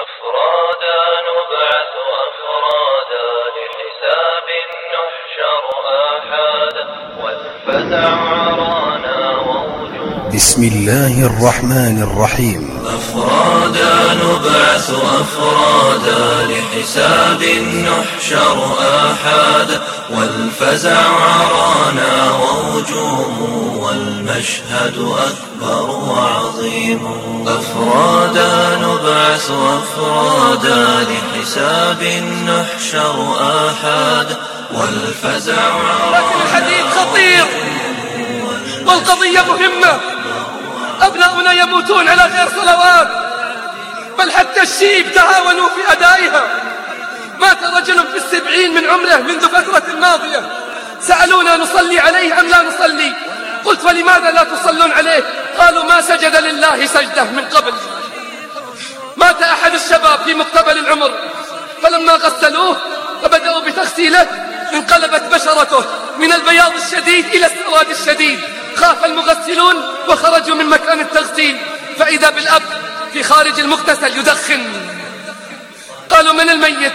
أفرادا نبعث أفرادا لحساب نحشر آحادا والفزع عرانا ووجوه بسم الله الرحمن الرحيم. أفرادا نبعث أفرادا لحساب نحشر آحادا والفزع عرانا وهجوم والمشهد أكبر وعظيم. أفرادا نبعث أفرادا لحساب نحشر آحادا والفزع لكن الحديث خطير. والقضية مهمة. أبناؤنا يموتون على غير صلوات. بل حتى الشيب تهاونوا في أدائها. مات رجل في السبعين من عمره منذ فترة ماضية. سألونا نصلي عليه أم لا نصلي؟ قلت ولماذا لا تصلون عليه؟ قالوا ما سجد لله سجدة من قبل. مات أحد الشباب في مقتبل العمر. فلما غسلوه وبدأوا بتغسيله انقلبت بشرته من البياض الشديد إلى السواد الشديد. خاف المغسلون وخرجوا من مكان التغسيل. فإذا بالأب في خارج المغتسل يدخن. قالوا من الميت؟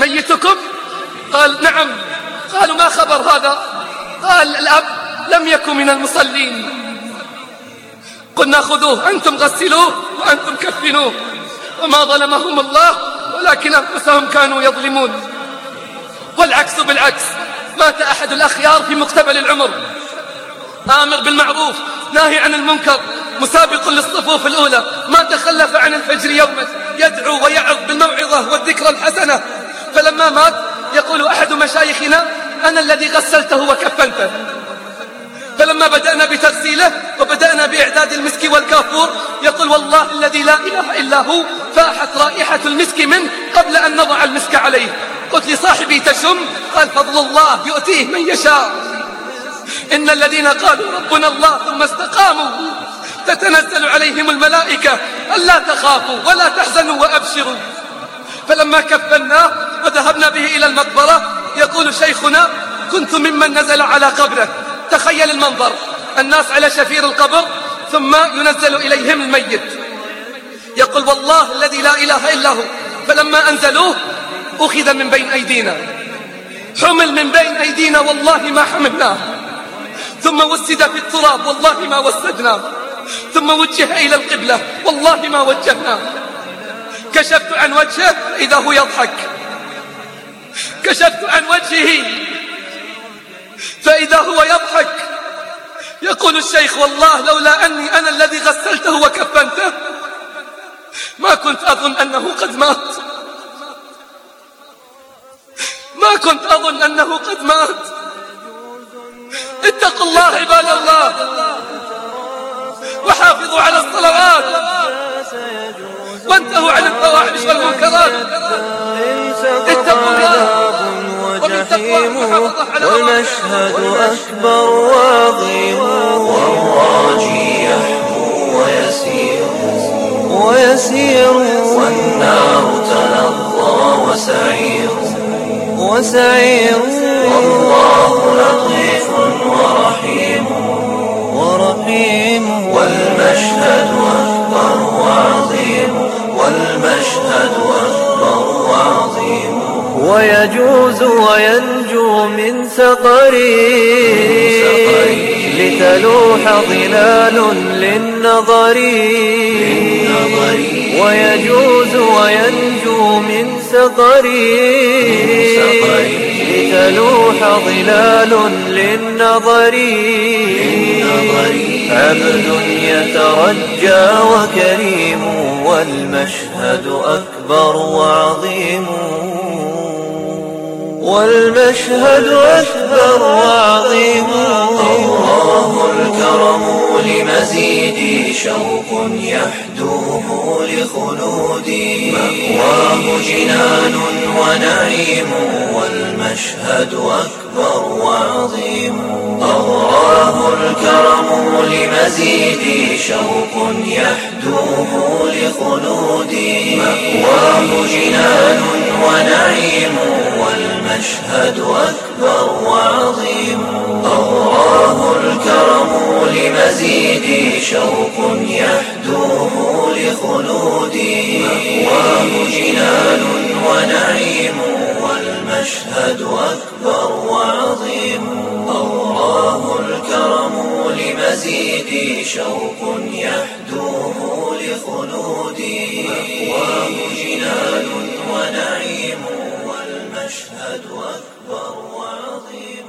ميتكم؟ قال نعم. قالوا ما خبر هذا؟ قال الأب لم يكن من المصلين. قلنا خذوه أنتم غسلوه وأنتم كفنوه. وما ظلمهم الله ولكن أنفسهم كانوا يظلمون. والعكس بالعكس مات أحد الأخيار في مقتبل العمر. آمر بالمعروف ناهي عن المنكر. مسابق للصفوف الأولى. ما تخلف عن الفجر يوما يدعو ويعظ بالموعظة والذكرى الحسنة. فلما مات يقول أحد مشايخنا أنا الذي غسلته وكفنته. فلما بدأنا بتغسيله وبدأنا بإعداد المسك والكافور يقول والله الذي لا إله إلا هو فاحت رائحة المسك منه قبل أن نضع المسك عليه. قلت لصاحبي تشم قال فضل الله يؤتيه من يشاء. إن الذين قالوا ربنا الله ثم استقاموا تتنزل عليهم الملائكة. ألا تخافوا ولا تحزنوا وأبشروا. فلما كفناه وذهبنا به إلى المقبرة يقول شيخنا كنت ممن نزل على قبره. تخيل المنظر. الناس على شفير القبر ثم ينزل إليهم الميت. يقول والله الذي لا إله إلا هو. فلما أنزلوه أخذ من بين أيدينا. حمل من بين أيدينا والله ما حملناه. ثم وسد في التراب والله ما وسدناه. ثم وجه إلى القبلة. والله ما وجهناه كشفت عن وجهه إذا هو يضحك. كشفت عن وجهه فإذا هو يضحك. يقول الشيخ والله لولا أني أنا الذي غسلته وكفنته ما كنت أظن أنه قد مات. ما كنت أظن أنه قد مات. اتقوا الله عباد الله. وحافظوا على الصلوات. وانتهوا عن الفواحش والمنكرات. اتقوا الله. وجحيم والمشهد أكبر وعظيم والراجي يحمو ويسير. ويسير. والنار تلظى وسعير. وسعير. والله لطيف. ورحيم والمشهد أكبر وعظيم والمشهد أكبر وعظيم ويجوز وينجو من سقري لتلوح ظلال للنظر. ويجوز وينجو من سقري. لتلوح ظلال للنظر. عبد يترجى وكريم والمشهد أكبر وعظيم. والمشهد أكبر وعظيم. الله الكرم لمزيد شوق يحدوه لخلودي مأواه جنان ونعيم والمشهد أكبر وعظيم. الله الكرم لمزيد شوق يحدوه لخلودي مأواه جنان ونعيم والمشهد أكبر وعظيم. أوراه الكرم لمزيد شوق يحدوه لخلودي مأواه جنان ونعيم والمشهد أكبر وعظيم أوراه الكرم لمزيد شوق يحدوه لخلودي مأواه جنان ونعيم والمشهد أكبر وعظيم